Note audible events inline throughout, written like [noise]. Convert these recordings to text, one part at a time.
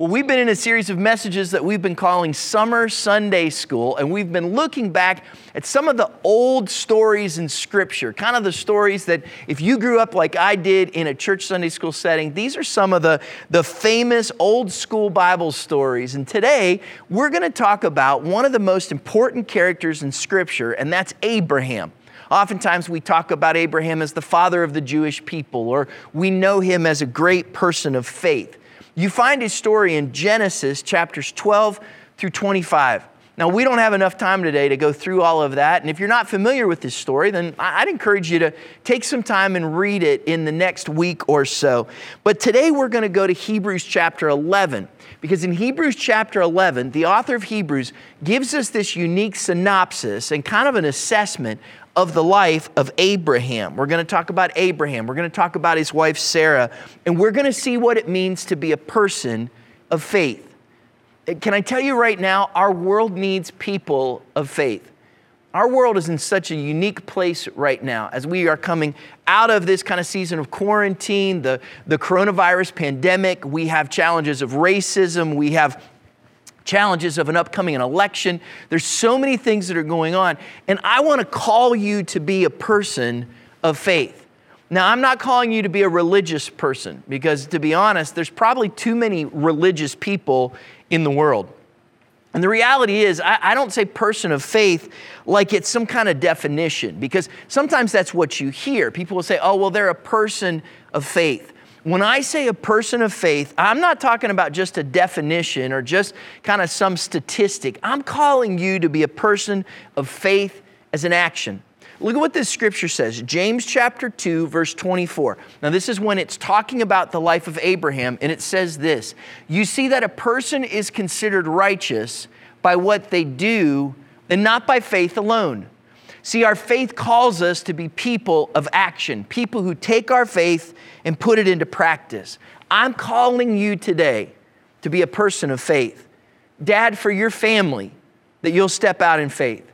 Well, we've been in a series of messages that we've been calling Summer Sunday School, and we've been looking back at some of the old stories in Scripture, kind of the stories that if you grew up like I did in a church Sunday school setting, these are some of the, the famous old school Bible stories. And today, we're going to talk about one of the most important characters in Scripture, and that's Abraham. Oftentimes, we talk about Abraham as the father of the Jewish people, or we know him as a great person of faith. You find his story in Genesis chapters 12 through 25. Now, we don't have enough time today to go through all of that. And if you're not familiar with this story, then I'd encourage you to take some time and read it in the next week or so. But today we're going to go to Hebrews chapter 11. Because in Hebrews chapter 11, the author of Hebrews gives us this unique synopsis and kind of an assessment of the life of Abraham. We're going to talk about Abraham. We're going to talk about his wife Sarah, and we're going to see what it means to be a person of faith. Uh, can I tell you right now, our world needs people of faith. Our world is in such a unique place right now as we are coming out of this kind of season of quarantine, the, the coronavirus pandemic. We have challenges of racism. We have challenges of an upcoming election. There's so many things that are going on. And I want to call you to be a person of faith. Now, I'm not calling you to be a religious person because, to be honest, there's probably too many religious people in the world. And the reality is, I, I, don't say person of faith like it's some kind of definition, because sometimes that's what you hear. People will say, oh, well, they're a person of faith. When I say a person of faith, I'm not talking about just a definition or just kind of some statistic. I'm calling you to be a person of faith as an action. Look at what this scripture says James chapter 2, verse 24. Now, this is when it's talking about the life of Abraham, and it says this You see that a person is considered righteous by what they do and not by faith alone. See, our faith calls us to be people of action, people who take our faith and put it into practice. I'm calling you today to be a person of faith. Dad, for your family, that you'll step out in faith.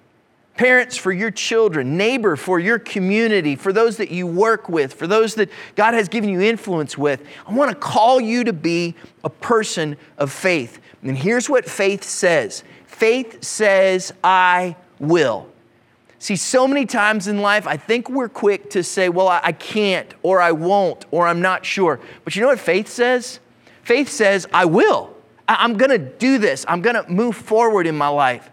Parents, for your children. Neighbor, for your community. For those that you work with. For those that God has given you influence with. I want to call you to be a person of faith. And here's what faith says faith says, I will. See, so many times in life, I think we're quick to say, well, I can't, or I won't, or I'm not sure. But you know what faith says? Faith says, I will. I'm going to do this. I'm going to move forward in my life.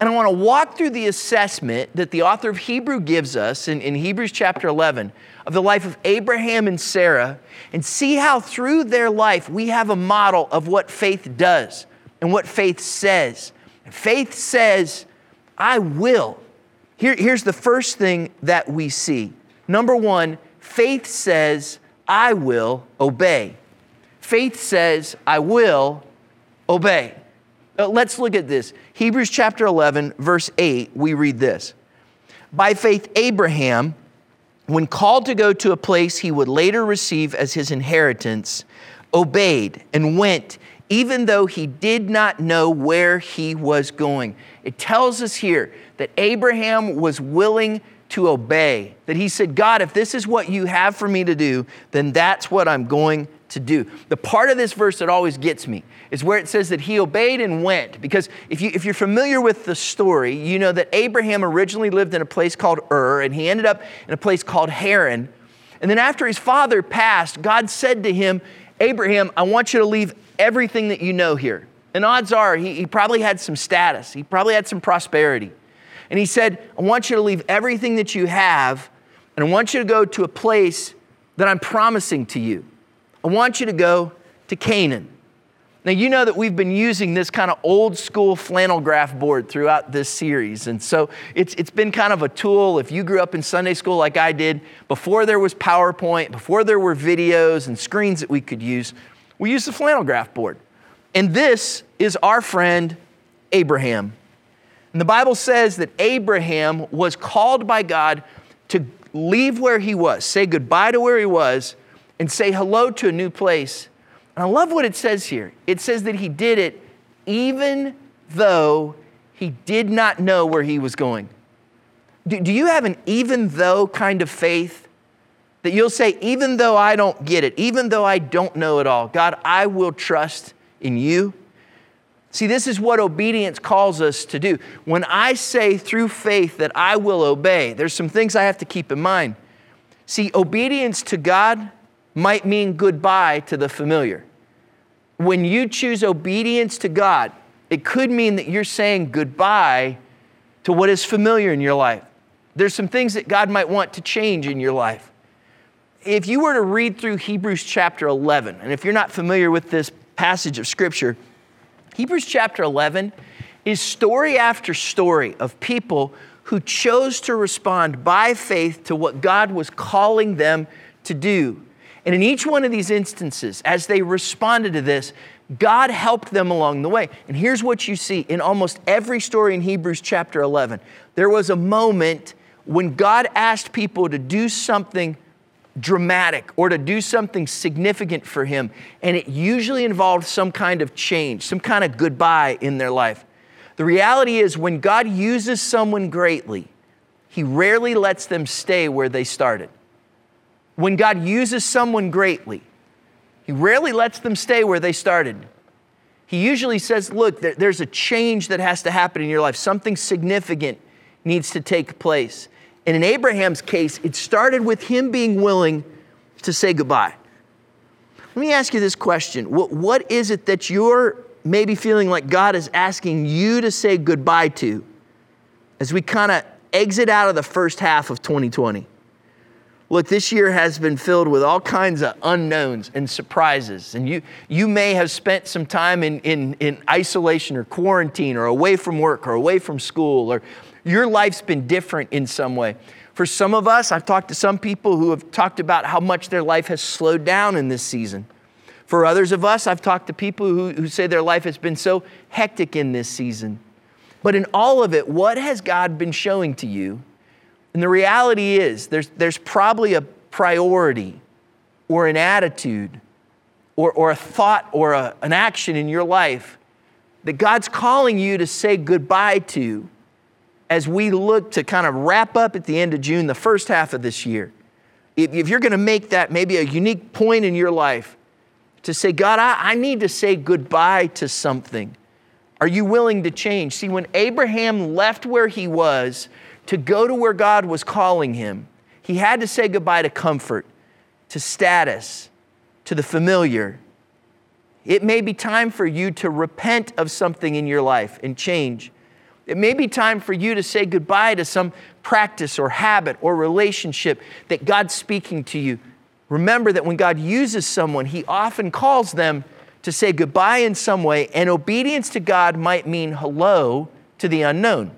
And I want to walk through the assessment that the author of Hebrew gives us in, in Hebrews chapter 11 of the life of Abraham and Sarah and see how through their life we have a model of what faith does and what faith says. Faith says, I will. Here, here's the first thing that we see. Number one, faith says, I will obey. Faith says, I will obey. Let's look at this. Hebrews chapter 11, verse 8, we read this. By faith, Abraham, when called to go to a place he would later receive as his inheritance, obeyed and went, even though he did not know where he was going. It tells us here that Abraham was willing to obey, that he said, God, if this is what you have for me to do, then that's what I'm going to do. The part of this verse that always gets me is where it says that he obeyed and went. Because if, you, if you're familiar with the story, you know that Abraham originally lived in a place called Ur, and he ended up in a place called Haran. And then after his father passed, God said to him, Abraham, I want you to leave everything that you know here. And odds are he, he probably had some status, he probably had some prosperity. And he said, I want you to leave everything that you have, and I want you to go to a place that I'm promising to you. I want you to go to Canaan. Now, you know that we've been using this kind of old school flannel graph board throughout this series. And so it's, it's been kind of a tool. If you grew up in Sunday school like I did, before there was PowerPoint, before there were videos and screens that we could use, we use the flannel graph board. And this is our friend Abraham. And the Bible says that Abraham was called by God to leave where he was, say goodbye to where he was, and say hello to a new place. And I love what it says here. It says that he did it even though he did not know where he was going. Do, do you have an even though kind of faith? That you'll say, even though I don't get it, even though I don't know it all, God, I will trust in you. See, this is what obedience calls us to do. When I say through faith that I will obey, there's some things I have to keep in mind. See, obedience to God might mean goodbye to the familiar. When you choose obedience to God, it could mean that you're saying goodbye to what is familiar in your life. There's some things that God might want to change in your life. If you were to read through Hebrews chapter 11, and if you're not familiar with this passage of Scripture, Hebrews chapter 11 is story after story of people who chose to respond by faith to what God was calling them to do. And in each one of these instances, as they responded to this, God helped them along the way. And here's what you see in almost every story in Hebrews chapter 11 there was a moment when God asked people to do something dramatic or to do something significant for Him, and it usually involved some kind of change, some kind of goodbye in their life. The reality is, when God uses someone greatly, He rarely lets them stay where they started. When God uses someone greatly, He rarely lets them stay where they started. He usually says, Look, there's a change that has to happen in your life, something significant needs to take place. And in Abraham's case, it started with him being willing to say goodbye. Let me ask you this question What, what is it that you're maybe feeling like God is asking you to say goodbye to as we kind of exit out of the first half of 2020? Look, this year has been filled with all kinds of unknowns and surprises. And you, you may have spent some time in, in, in isolation or quarantine or away from work or away from school, or your life's been different in some way. For some of us, I've talked to some people who have talked about how much their life has slowed down in this season. For others of us, I've talked to people who, who say their life has been so hectic in this season. But in all of it, what has God been showing to you? And the reality is, there's, there's probably a priority or an attitude or, or a thought or a, an action in your life that God's calling you to say goodbye to as we look to kind of wrap up at the end of June, the first half of this year. If, if you're going to make that maybe a unique point in your life to say, God, I, I need to say goodbye to something. Are you willing to change? See, when Abraham left where he was to go to where God was calling him, he had to say goodbye to comfort, to status, to the familiar. It may be time for you to repent of something in your life and change. It may be time for you to say goodbye to some practice or habit or relationship that God's speaking to you. Remember that when God uses someone, He often calls them to say goodbye in some way, and obedience to God might mean hello to the unknown.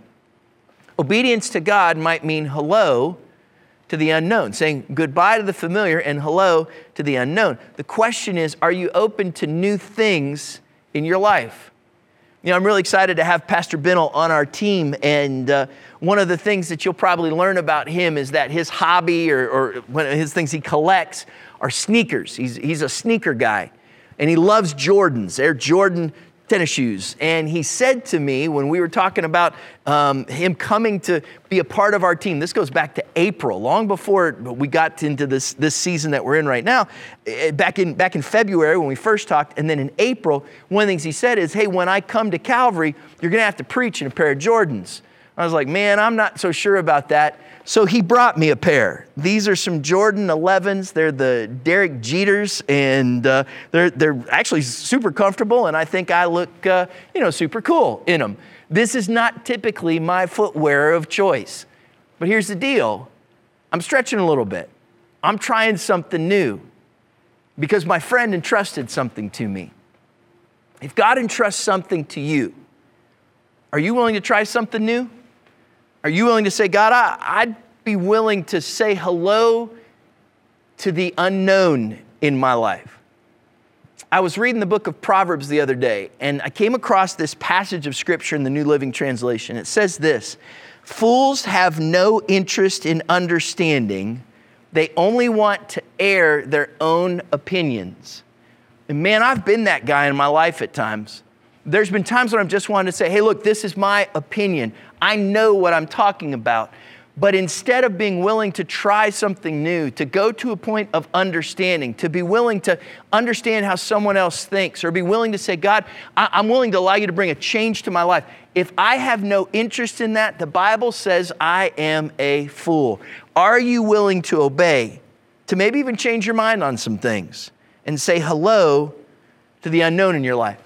Obedience to God might mean hello to the unknown, saying goodbye to the familiar and hello to the unknown. The question is are you open to new things in your life? You know, I'm really excited to have Pastor Binnell on our team. And uh, one of the things that you'll probably learn about him is that his hobby or, or one of his things he collects are sneakers. He's, he's a sneaker guy. And he loves Jordans. They're Jordan tennis shoes. And he said to me when we were talking about um, him coming to be a part of our team, this goes back to April, long before we got into this, this season that we're in right now. Eh, back in, back in February when we first talked, and then in April, one of the things he said is, Hey, when I come to Calvary, you're going to have to preach in a pair of Jordans. I was like, Man, I'm not so sure about that. So he brought me a pair. These are some Jordan 11s. They're the Derek Jeters, and uh, they're, they're actually super comfortable, and I think I look, uh, you know, super cool in them. This is not typically my footwear of choice. But here's the deal I'm stretching a little bit. I'm trying something new because my friend entrusted something to me. If God entrusts something to you, are you willing to try something new? Are you willing to say, God, I, would be willing to say hello to the unknown in my life? I was reading the book of Proverbs the other day, and I came across this passage of scripture in the New Living Translation. It says this Fools have no interest in understanding, they only want to air their own opinions. And man, I've been that guy in my life at times. There's been times when I've just wanted to say, hey, look, this is my opinion. I know what I'm talking about. But instead of being willing to try something new, to go to a point of understanding, to be willing to understand how someone else thinks, or be willing to say, God, I- am willing to allow you to bring a change to my life. If I have no interest in that, the Bible says I am a fool. Are you willing to obey, to maybe even change your mind on some things and say hello to the unknown in your life?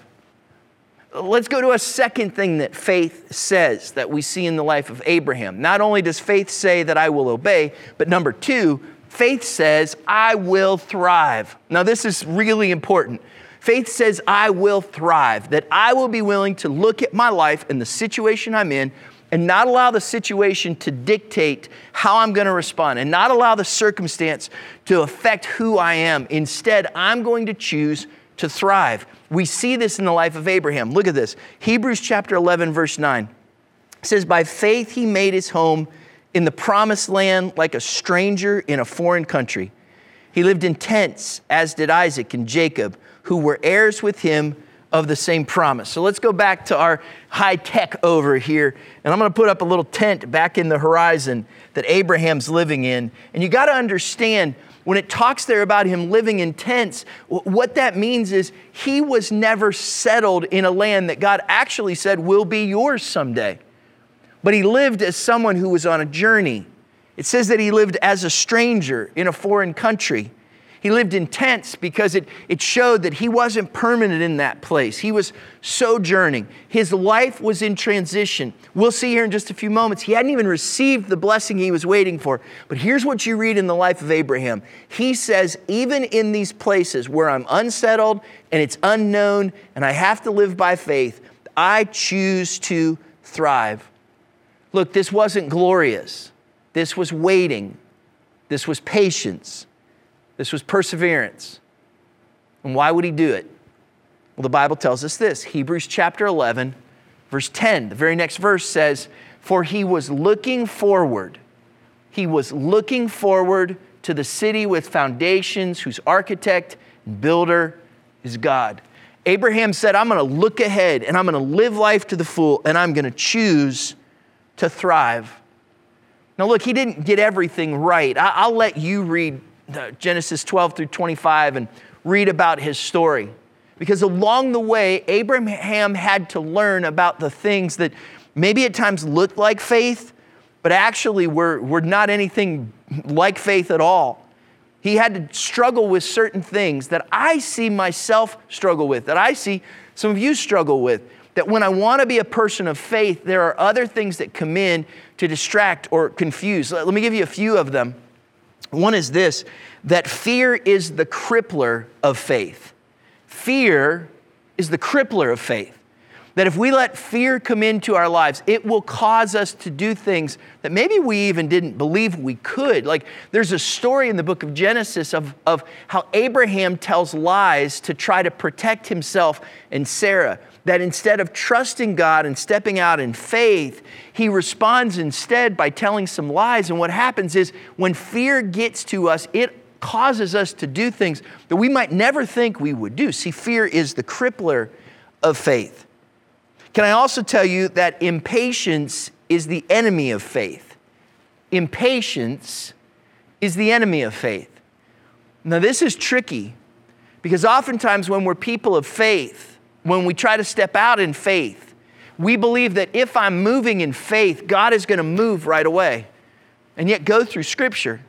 Let's go to a second thing that faith says that we see in the life of Abraham. Not only does faith say that I will obey, but number two, faith says I will thrive. Now, this is really important. Faith says I will thrive, that I will be willing to look at my life and the situation I'm in and not allow the situation to dictate how I'm going to respond and not allow the circumstance to affect who I am. Instead, I'm going to choose to thrive. We see this in the life of Abraham. Look at this Hebrews chapter 11, verse 9 it says, By faith he made his home in the promised land like a stranger in a foreign country. He lived in tents, as did Isaac and Jacob, who were heirs with him of the same promise. So let's go back to our high tech over here. And I'm going to put up a little tent back in the horizon that Abraham's living in. And you got to understand when it talks there about him living in tents, what that means is he was never settled in a land that God actually said will be yours someday. But he lived as someone who was on a journey. It says that he lived as a stranger in a foreign country. He lived in tents because it, it showed that he wasn't permanent in that place. He was sojourning. His life was in transition. We'll see here in just a few moments. He hadn't even received the blessing he was waiting for. But here's what you read in the life of Abraham. He says, even in these places where I'm unsettled and it's unknown and I have to live by faith, I choose to thrive. Look, this wasn't glorious. This was waiting. This was patience. This was perseverance. And why would he do it? Well, the Bible tells us this Hebrews chapter 11, verse 10. The very next verse says, For he was looking forward. He was looking forward to the city with foundations, whose architect and builder is God. Abraham said, I'm going to look ahead and I'm going to live life to the full and I'm going to choose to thrive. Now, look, he didn't get everything right. I'll let you read Genesis 12 through 25 and read about his story. Because along the way, Abraham had to learn about the things that maybe at times looked like faith, but actually were, were not anything like faith at all. He had to struggle with certain things that I see myself struggle with, that I see some of you struggle with. That when I want to be a person of faith, there are other things that come in to distract or confuse. Let me give you a few of them. One is this that fear is the crippler of faith. Fear is the crippler of faith. That if we let fear come into our lives, it will cause us to do things that maybe we even didn't believe we could. Like there's a story in the book of Genesis of, of how Abraham tells lies to try to protect himself and Sarah that instead of trusting God and stepping out in faith, he responds instead by telling some lies. And what happens is when fear gets to us, it causes us to do things that we might never think we would do. See, fear is the crippler of faith. Can I also tell you that impatience is the enemy of faith? Impatience is the enemy of faith. Now, this is tricky because oftentimes when we're people of faith, when we try to step out in faith, we believe that if I'm moving in faith, God is going to move right away. And yet, go through Scripture.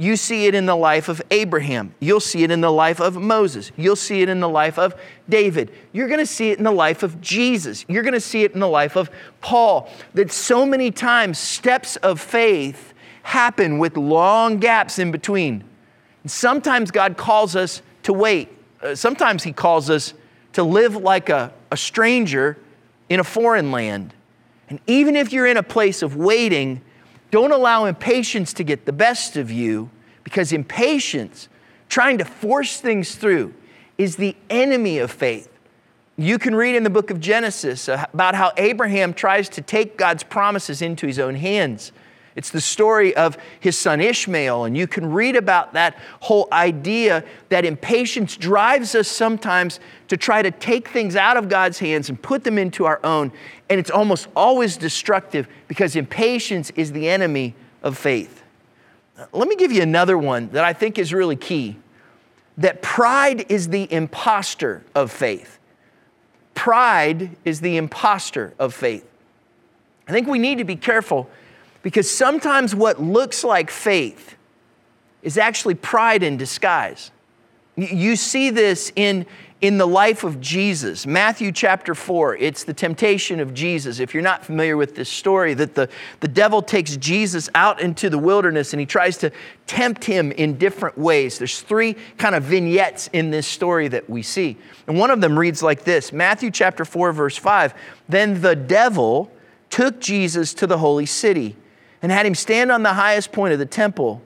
You see it in the life of Abraham. You'll see it in the life of Moses. You'll see it in the life of David. You're going to see it in the life of Jesus. You're going to see it in the life of Paul. That so many times steps of faith happen with long gaps in between. And sometimes God calls us to wait. Uh, sometimes He calls us to live like a, a stranger in a foreign land. And even if you're in a place of waiting, don't allow impatience to get the best of you because impatience, trying to force things through, is the enemy of faith. You can read in the book of Genesis uh, about how Abraham tries to take God's promises into his own hands. It's the story of his son Ishmael, and you can read about that whole idea that impatience drives us sometimes to try to take things out of God's hands and put them into our own. And it's almost always destructive because impatience is the enemy of faith. Let me give you another one that I think is really key that pride is the impostor of faith. Pride is the impostor of faith. I think we need to be careful because sometimes what looks like faith is actually pride in disguise. You see this in, in the life of Jesus. Matthew chapter 4, it's the temptation of Jesus. If you're not familiar with this story, that the, the devil takes Jesus out into the wilderness and he tries to tempt him in different ways. There's three kind of vignettes in this story that we see. And one of them reads like this Matthew chapter 4, verse 5. Then the devil took Jesus to the holy city and had him stand on the highest point of the temple.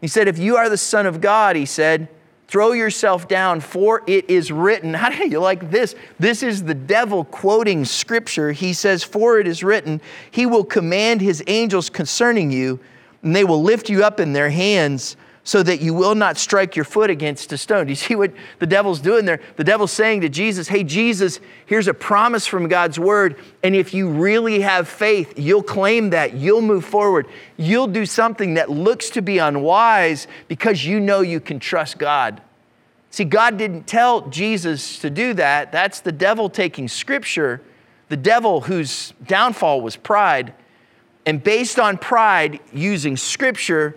He said, If you are the Son of God, he said, throw yourself down, for it is written. [laughs] How do you like this? This is the devil quoting scripture. He says, For it is written, He will command His angels concerning you, and they will lift you up in their hands so that you will not strike your foot against a stone. Do you see what the devil's doing there? The devil's saying to Jesus, Hey, Jesus, here's a promise from God's word. And if you really have faith, you'll claim that. You'll move forward. You'll do something that looks to be unwise because you know you can trust God. See, God didn't tell Jesus to do that. That's the devil taking scripture, the devil whose downfall was pride, and based on pride, using scripture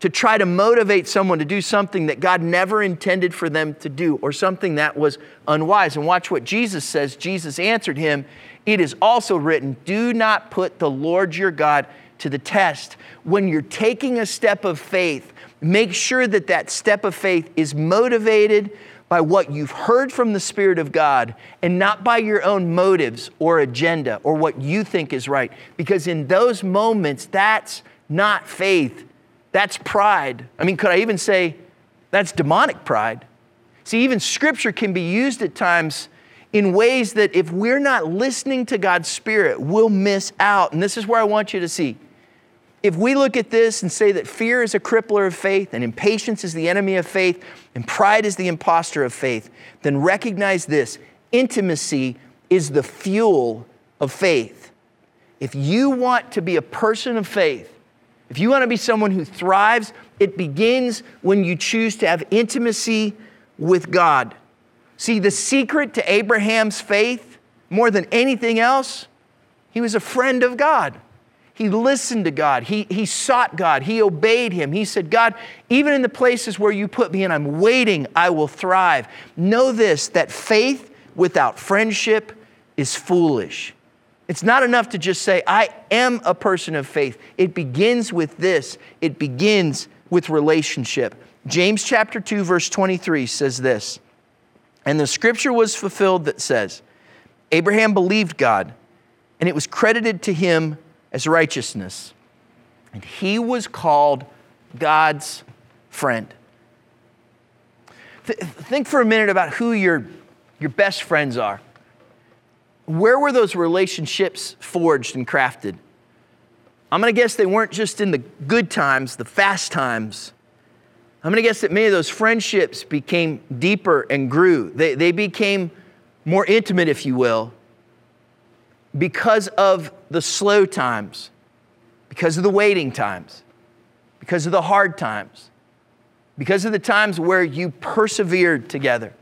to try to motivate someone to do something that God never intended for them to do or something that was unwise. And watch what Jesus says. Jesus answered him, It is also written, Do not put the Lord your God to the test. When you're taking a step of faith, make sure that that step of faith is motivated by what you've heard from the Spirit of God and not by your own motives or agenda or what you think is right. Because in those moments, that's not faith, that's pride. I mean, could I even say that's demonic pride? See, even scripture can be used at times in ways that if we're not listening to God's Spirit, we'll miss out. And this is where I want you to see. If we look at this and say that fear is a crippler of faith, and impatience is the enemy of faith, and pride is the impostor of faith, then recognize this intimacy is the fuel of faith. If you want to be a person of faith, if you want to be someone who thrives, it begins when you choose to have intimacy with God. See, the secret to Abraham's faith, more than anything else, he was a friend of God. He listened to God. He, he sought God. He obeyed Him. He said, God, even in the places where you put me and I'm waiting, I will thrive. Know this that faith without friendship is foolish. It's not enough to just say, I am a person of faith. It begins with this it begins with relationship. James chapter 2, verse 23 says this And the scripture was fulfilled that says, Abraham believed God, and it was credited to him as righteousness. And he was called God's friend. Th- think for a minute about who your, your best friends are where were those relationships forged and crafted? I'm going to guess they weren't just in the good times, the fast times. I'm going to guess that many of those friendships became deeper and grew. They, they became more intimate, if you will, because of the slow times, because of the waiting times, because of the hard times, because of the times where you persevered together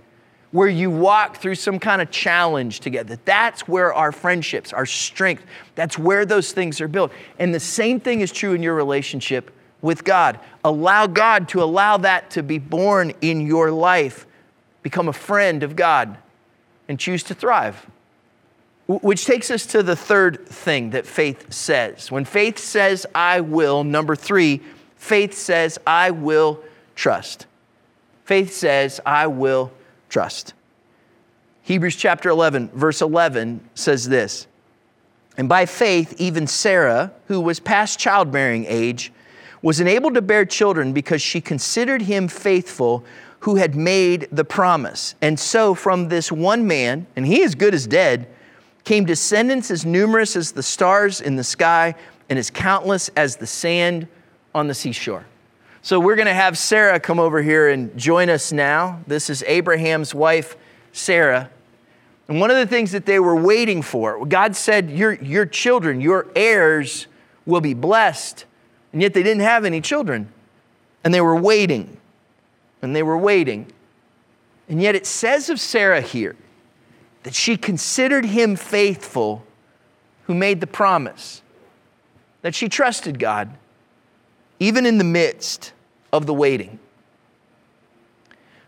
where you walk through some kind of challenge together. That's where our friendships, our strength, that's where those things are built. And the same thing is true in your relationship with God. Allow God to allow that to be born in your life. Become a friend of God and choose to thrive. Which takes us to the third thing that faith says. When faith says, I will, number three, faith says, I will trust. Faith says, I will trust. Hebrews chapter 11, verse 11 says this And by faith, even Sarah, who was past childbearing age, was enabled to bear children because she considered him faithful who had made the promise. And so, from this one man, and he is good as dead, came descendants as numerous as the stars in the sky and as countless as the sand on the seashore. So we're going to have Sarah come over here and join us now. This is Abraham's wife, Sarah. And one of the things that they were waiting for, God said, Your, your children, your heirs will be blessed. And yet they didn't have any children. And they were waiting. And they were waiting. And yet it says of Sarah here that she considered him faithful who made the promise, that she trusted God, even in the midst of the waiting.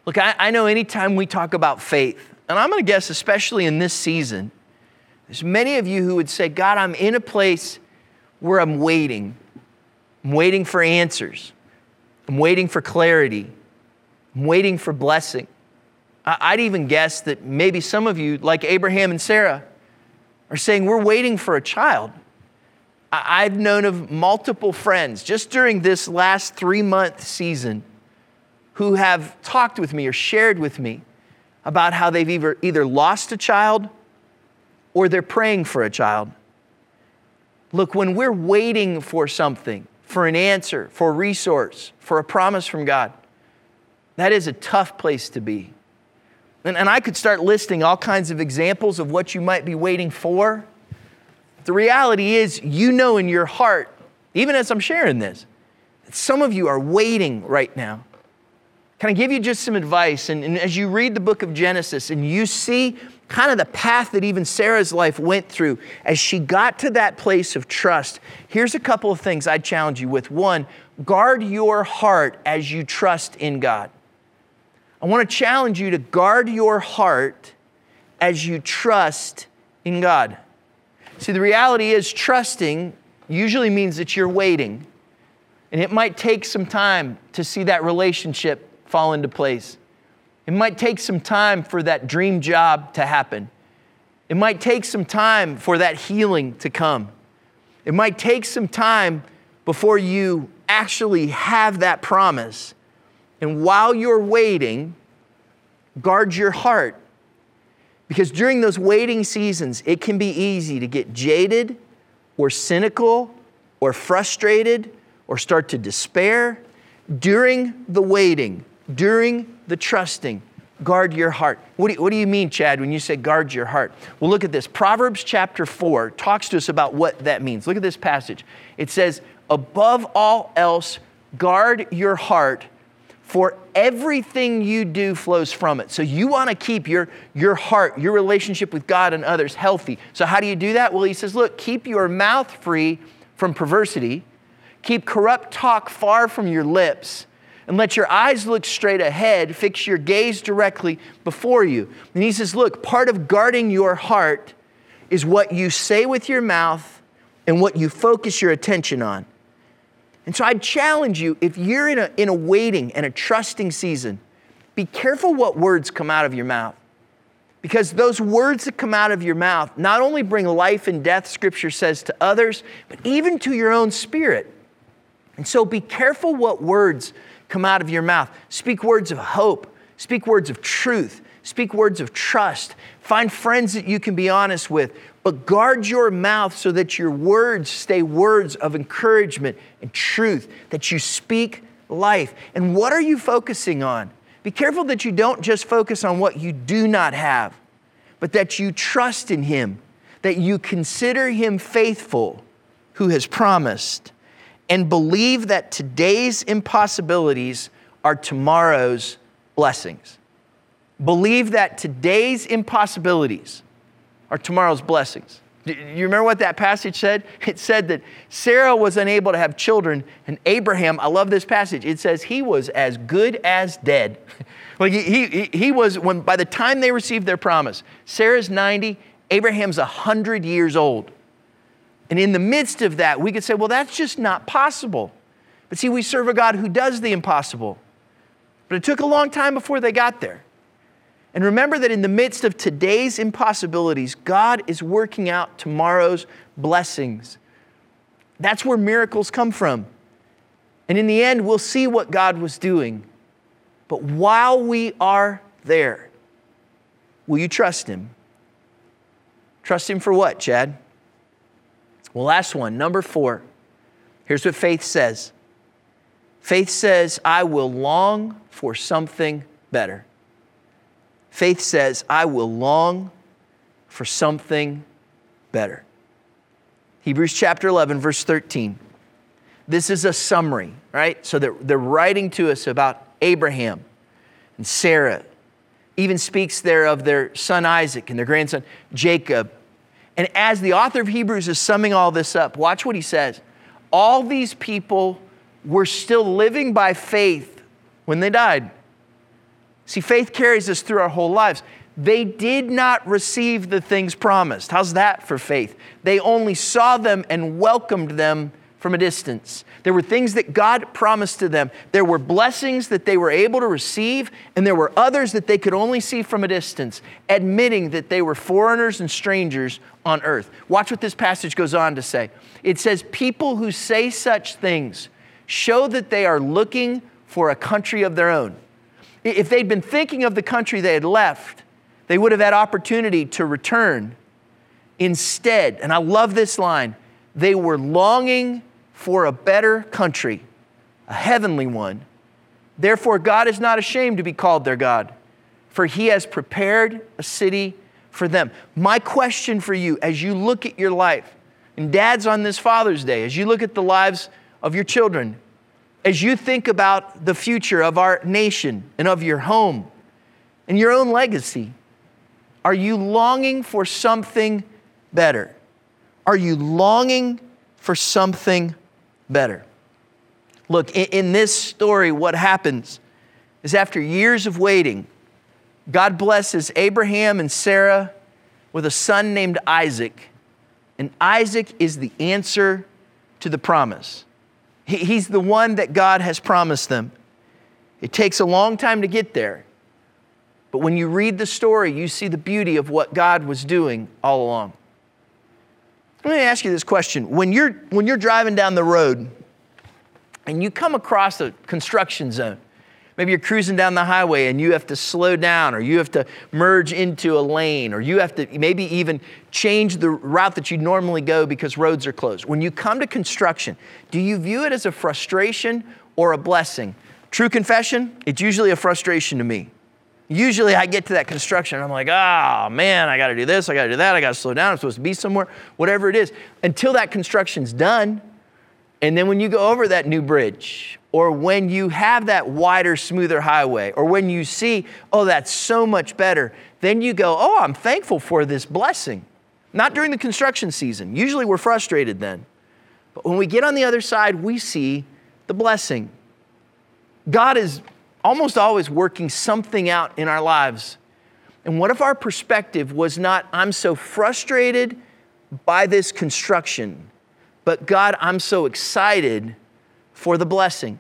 Look, I, I know anytime we talk about faith, and I'm going to guess, especially in this season, there's many of you who would say, God, I'm in a place where I'm waiting. I'm waiting for answers. I'm waiting for clarity. I'm waiting for blessing. I'd even guess that maybe some of you, like Abraham and Sarah, are saying, We're waiting for a child. I've known of multiple friends just during this last three month season who have talked with me or shared with me about how they've either, either lost a child or they're praying for a child. Look, when we're waiting for something, for an answer, for a resource, for a promise from God, that is a tough place to be. And, and I could start listing all kinds of examples of what you might be waiting for. The reality is, you know in your heart, even as I'm sharing this, that some of you are waiting right now. Can I give you just some advice? And, and, as you read the book of Genesis and you see kind of the path that even Sarah's life went through as she got to that place of trust, here's a couple of things I'd challenge you with. One, guard your heart as you trust in God. I want to challenge you to guard your heart as you trust in God. See, the reality is, trusting usually means that you're waiting. And it might take some time to see that relationship fall into place. It might take some time for that dream job to happen. It might take some time for that healing to come. It might take some time before you actually have that promise. And while you're waiting, guard your heart. Because during those waiting seasons, it can be easy to get jaded or cynical or frustrated or start to despair. During the waiting, during the trusting, guard your heart. What do, you, what do you mean, Chad, when you say guard your heart? Well, look at this. Proverbs chapter 4 talks to us about what that means. Look at this passage. It says, Above all else, guard your heart for everything you do flows from it. So you want to keep your, your heart, your relationship with God and others healthy. So how do you do that? Well, he says, look, keep your mouth free from perversity, keep corrupt talk far from your lips, and let your eyes look straight ahead, fix your gaze directly before you. And he says, look, part of guarding your heart is what you say with your mouth and what you focus your attention on. And so I'd challenge you if you're in a, in a waiting and a trusting season, be careful what words come out of your mouth. Because those words that come out of your mouth not only bring life and death, Scripture says, to others, but even to your own spirit. And so be careful what words come out of your mouth. Speak words of hope, speak words of truth, speak words of trust. Find friends that you can be honest with. But guard your mouth so that your words stay words of encouragement and truth, that you speak life. And what are you focusing on? Be careful that you don't just focus on what you do not have, but that you trust in Him, that you consider Him faithful who has promised, and believe that today's impossibilities are tomorrow's blessings. Believe that today's impossibilities are tomorrow's blessings. Do you remember what that passage said? [laughs] It said that Sarah was unable to have children, and Abraham, I love this passage, it says he was as good as dead. [laughs] like he, he, he was, when by the time they received their promise, Sarah's 90, Abraham's 100 years old. And in the midst of that, we could say, well, that's just not possible. But see, we serve a God who does the impossible. But it took a long time before they got there. And remember that in the midst of today's impossibilities, God is working out tomorrow's blessings. That's where miracles come from. And in the end, we'll see what God was doing. But while we are there, will you trust Him? Trust Him for what, Chad? Well, last one, number four. Here's what faith says faith says, I will long for something better. Faith says, I will long for something better. Hebrews chapter 11, verse 13. This is a summary, right? So they're, they're writing to us about Abraham and Sarah. Even speaks there of their son Isaac and their grandson Jacob. And as the author of Hebrews is summing all this up, watch what he says. All these people were still living by faith when they died. See, faith carries us through our whole lives. They did not receive the things promised. How's that for faith? They only saw them and welcomed them from a distance. There were things that God promised to them. There were blessings that they were able to receive, and there were others that they could only see from a distance, admitting that they were foreigners and strangers on earth. Watch what this passage goes on to say. It says, People who say such things show that they are looking for a country of their own. If they'd been thinking of the country they had left, they would have had opportunity to return. Instead, and I love this line, they were longing for a better country, a heavenly one. Therefore, God is not ashamed to be called their God, for he has prepared a city for them. My question for you as you look at your life, and dads on this Father's Day, as you look at the lives of your children, as you think about the future of our nation and of your home and your own legacy, are you longing for something better? Are you longing for something better? Look, in, in, this story, what happens is after years of waiting, God blesses Abraham and Sarah with a son named Isaac. And Isaac is the answer to the promise. He, he's the one that God has promised them. It takes a long time to get there. But when you read the story, you see the beauty of what God was doing all along. Let me ask you this question. When you're, when you're driving down the road and you come across a construction zone, maybe you're cruising down the highway and you have to slow down or you have to merge into a lane or you have to maybe even change the route that you normally go because roads are closed. When you come to construction, do you view it as a frustration or a blessing? True confession, it's usually a frustration to me. Usually I get to that construction and I'm like, oh man, I got to do this, I got to do that, I got to slow down, I'm supposed to be somewhere, whatever it is, until that construction's done. And then when you go over that new bridge, or when you have that wider, smoother highway, or when you see, oh, that's so much better, then you go, oh, I'm thankful for this blessing. Not during the construction season. Usually we're frustrated then. But when we get on the other side, we see the blessing. God is almost always working something out in our lives. And what if our perspective was not, I'm so frustrated by this construction, but God, I'm so excited for the blessing?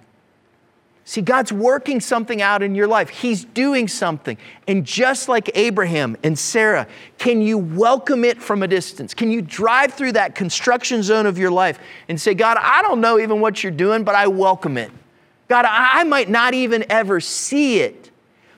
See, God's working something out in your life. He's doing something. And just like Abraham and Sarah, can you welcome it from a distance? Can you drive through that construction zone of your life and say, God, I don't know even what you're doing, but I welcome it. God, I might not even ever see it,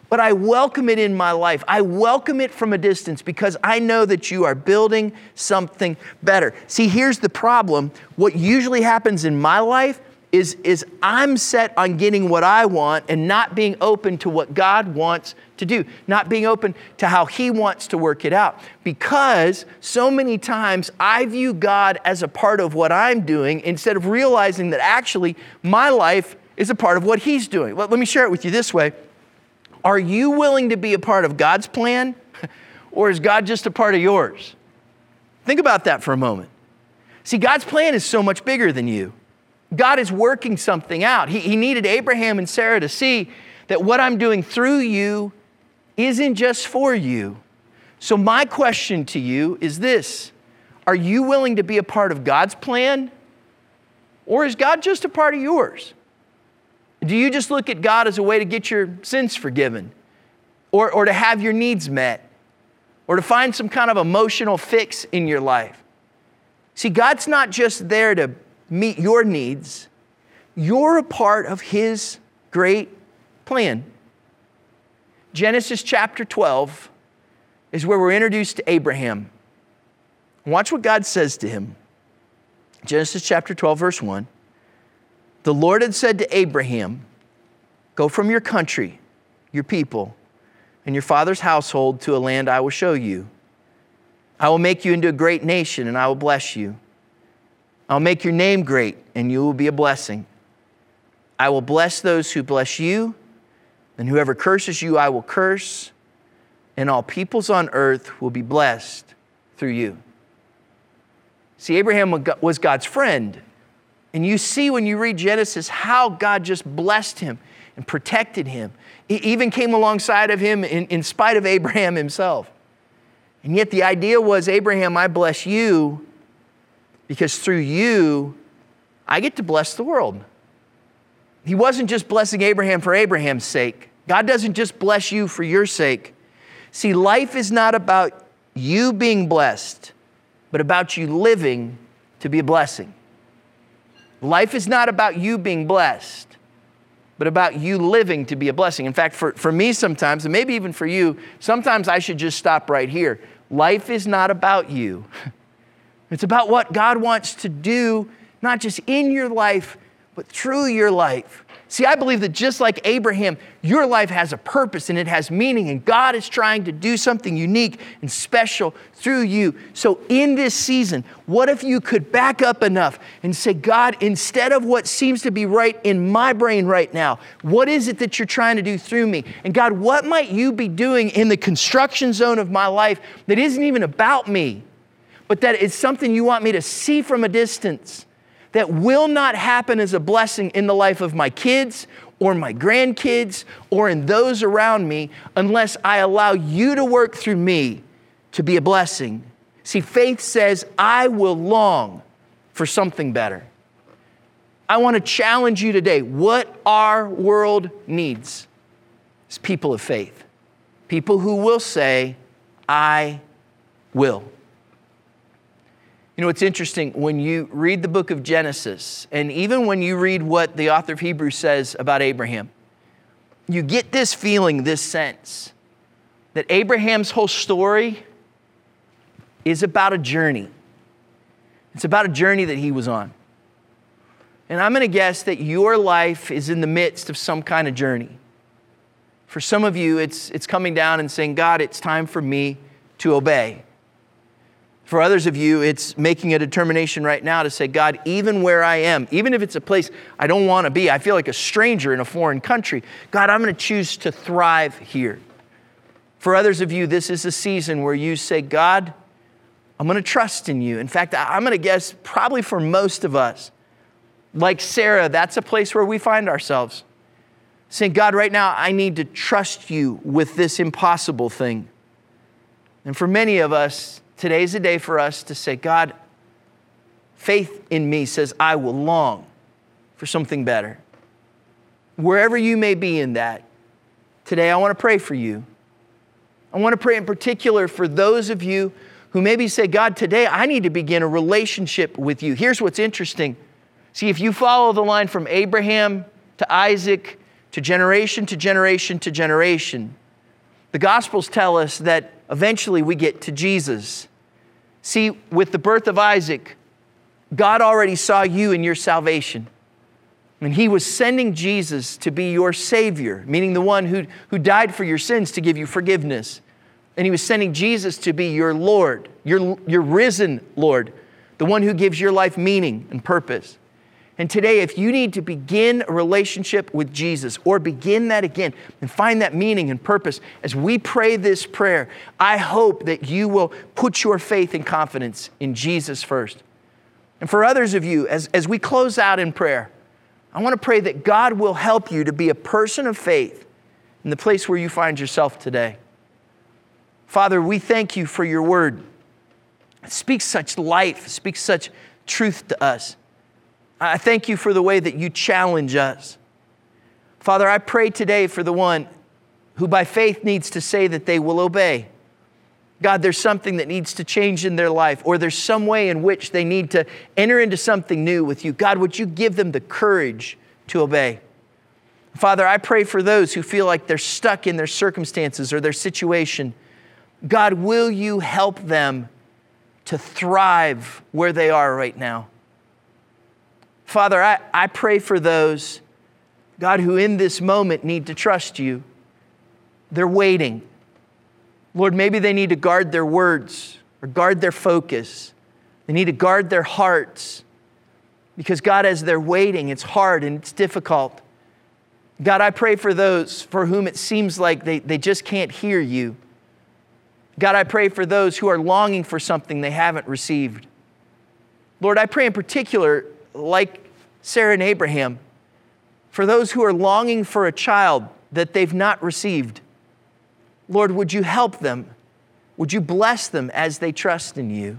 but I welcome it in my life. I welcome it from a distance because I know that you are building something better. See, here's the problem. What usually happens in my life is, is I'm set on getting what I want and not being open to what God wants to do, not being open to how He wants to work it out. Because so many times I view God as a part of what I'm doing instead of realizing that actually my life is a part of what He's doing. Let, let me share it with you this way Are you willing to be a part of God's plan, [laughs] or is God just a part of yours? Think about that for a moment. See, God's plan is so much bigger than you. God is working something out. He, he needed Abraham and Sarah to see that what I'm doing through you isn't just for you. So, my question to you is this Are you willing to be a part of God's plan? Or is God just a part of yours? Do you just look at God as a way to get your sins forgiven or, or to have your needs met or to find some kind of emotional fix in your life? See, God's not just there to meet your needs, you're a part of His great plan. Genesis chapter 12 is where we're introduced to Abraham. Watch what God says to him. Genesis chapter 12, verse 1. the Lord had said to Abraham, Go from your country, your people, and your father's household to a land I will show you. I will make you into a great nation, and I will bless you. I'll make your name great, and you will be a blessing. I will bless those who bless you, and whoever curses you, I will curse, and all peoples on earth will be blessed through you. See, Abraham was God's friend. And you see when you read Genesis how God just blessed him and protected him. He even came alongside of him in, in spite of Abraham himself. And yet the idea was Abraham, I bless you because through you, I get to bless the world. He wasn't just blessing Abraham for Abraham's sake. God doesn't just bless you for your sake. See, life is not about you being blessed, but about you living to be a blessing. Life is not about you being blessed, but about you living to be a blessing. In fact, for, for me sometimes, and maybe even for you, sometimes I should just stop right here. Life is not about you, [laughs] it's about what God wants to do, not just in your life, but through your life. See, I believe that just like Abraham, your life has a purpose and it has meaning, and God is trying to do something unique and special through you. So, in this season, what if you could back up enough and say, God, instead of what seems to be right in my brain right now, what is it that you're trying to do through me? And God, what might you be doing in the construction zone of my life that isn't even about me, but that is something you want me to see from a distance? that will not happen as a blessing in the life of my kids or my grandkids or in those around me unless I allow you to work through me to be a blessing. See, faith says, I will long for something better. I want to challenge you today. What our world needs is people of faith, people who will say, I will. You know, it's interesting when you read the book of Genesis, and even when you read what the author of Hebrews says about Abraham, you get this feeling, this sense that Abraham's whole story is about a journey. It's about a journey that he was on. And I'm going to guess that your life is in the midst of some kind of journey. For some of you, it's, it's coming down and saying, God, it's time for me to obey. For others of you, it's making a determination right now to say, God, even where I am, even if it's a place I don't want to be, I feel like a stranger in a foreign country, God, I'm going to choose to thrive here. For others of you, this is a season where you say, God, I'm going to trust in you. In fact, I'm going to guess probably for most of us, like Sarah, that's a place where we find ourselves. Saying, God, right now, I need to trust you with this impossible thing. And for many of us, Today's a day for us to say, God, faith in me says, I will long for something better. Wherever you may be in that, today I want to pray for you. I want to pray in particular for those of you who maybe say, God, today I need to begin a relationship with you. Here's what's interesting. See, if you follow the line from Abraham to Isaac to generation to generation to generation, the Gospels tell us that eventually we get to Jesus. See, with the birth of Isaac, God already saw you in your salvation. And He was sending Jesus to be your Savior, meaning the one who, who died for your sins to give you forgiveness. And He was sending Jesus to be your Lord, your, your risen Lord, the one who gives your life meaning and purpose. And today, if you need to begin a relationship with Jesus or begin that again and find that meaning and purpose, as we pray this prayer, I hope that you will put your faith and confidence in Jesus first. And for others of you, as, as we close out in prayer, I want to pray that God will help you to be a person of faith in the place where you find yourself today. Father, we thank you for your word. It speaks such life, speaks such truth to us. I thank you for the way that you challenge us. Father, I pray today for the one who by faith needs to say that they will obey. God, there's something that needs to change in their life, or there's some way in which they need to enter into something new with you. God, would you give them the courage to obey? Father, I pray for those who feel like they're stuck in their circumstances or their situation. God, will you help them to thrive where they are right now? Father, I, I pray for those, God, who in this moment need to trust you. They're waiting. Lord, maybe they need to guard their words or guard their focus. They need to guard their hearts because, God, as they're waiting, it's hard and it's difficult. God, I pray for those for whom it seems like they, they just can't hear you. God, I pray for those who are longing for something they haven't received. Lord, I pray in particular, like Sarah and Abraham, for those who are longing for a child that they've not received. Lord, would you help them? Would you bless them as they trust in you?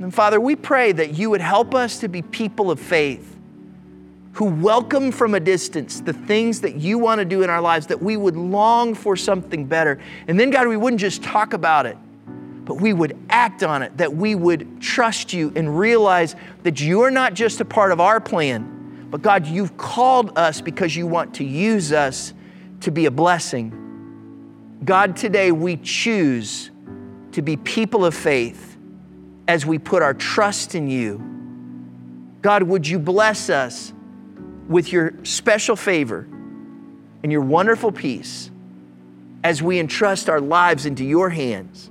And Father, we pray that you would help us to be people of faith who welcome from a distance the things that you want to do in our lives, that we would long for something better. And then, God, we wouldn't just talk about it, but we would act on it, that we would trust you and realize that you're not just a part of our plan, but God, you've called us because you want to use us to be a blessing. God, today we choose to be people of faith as we put our trust in you. God, would you bless us with your special favor and your wonderful peace as we entrust our lives into your hands?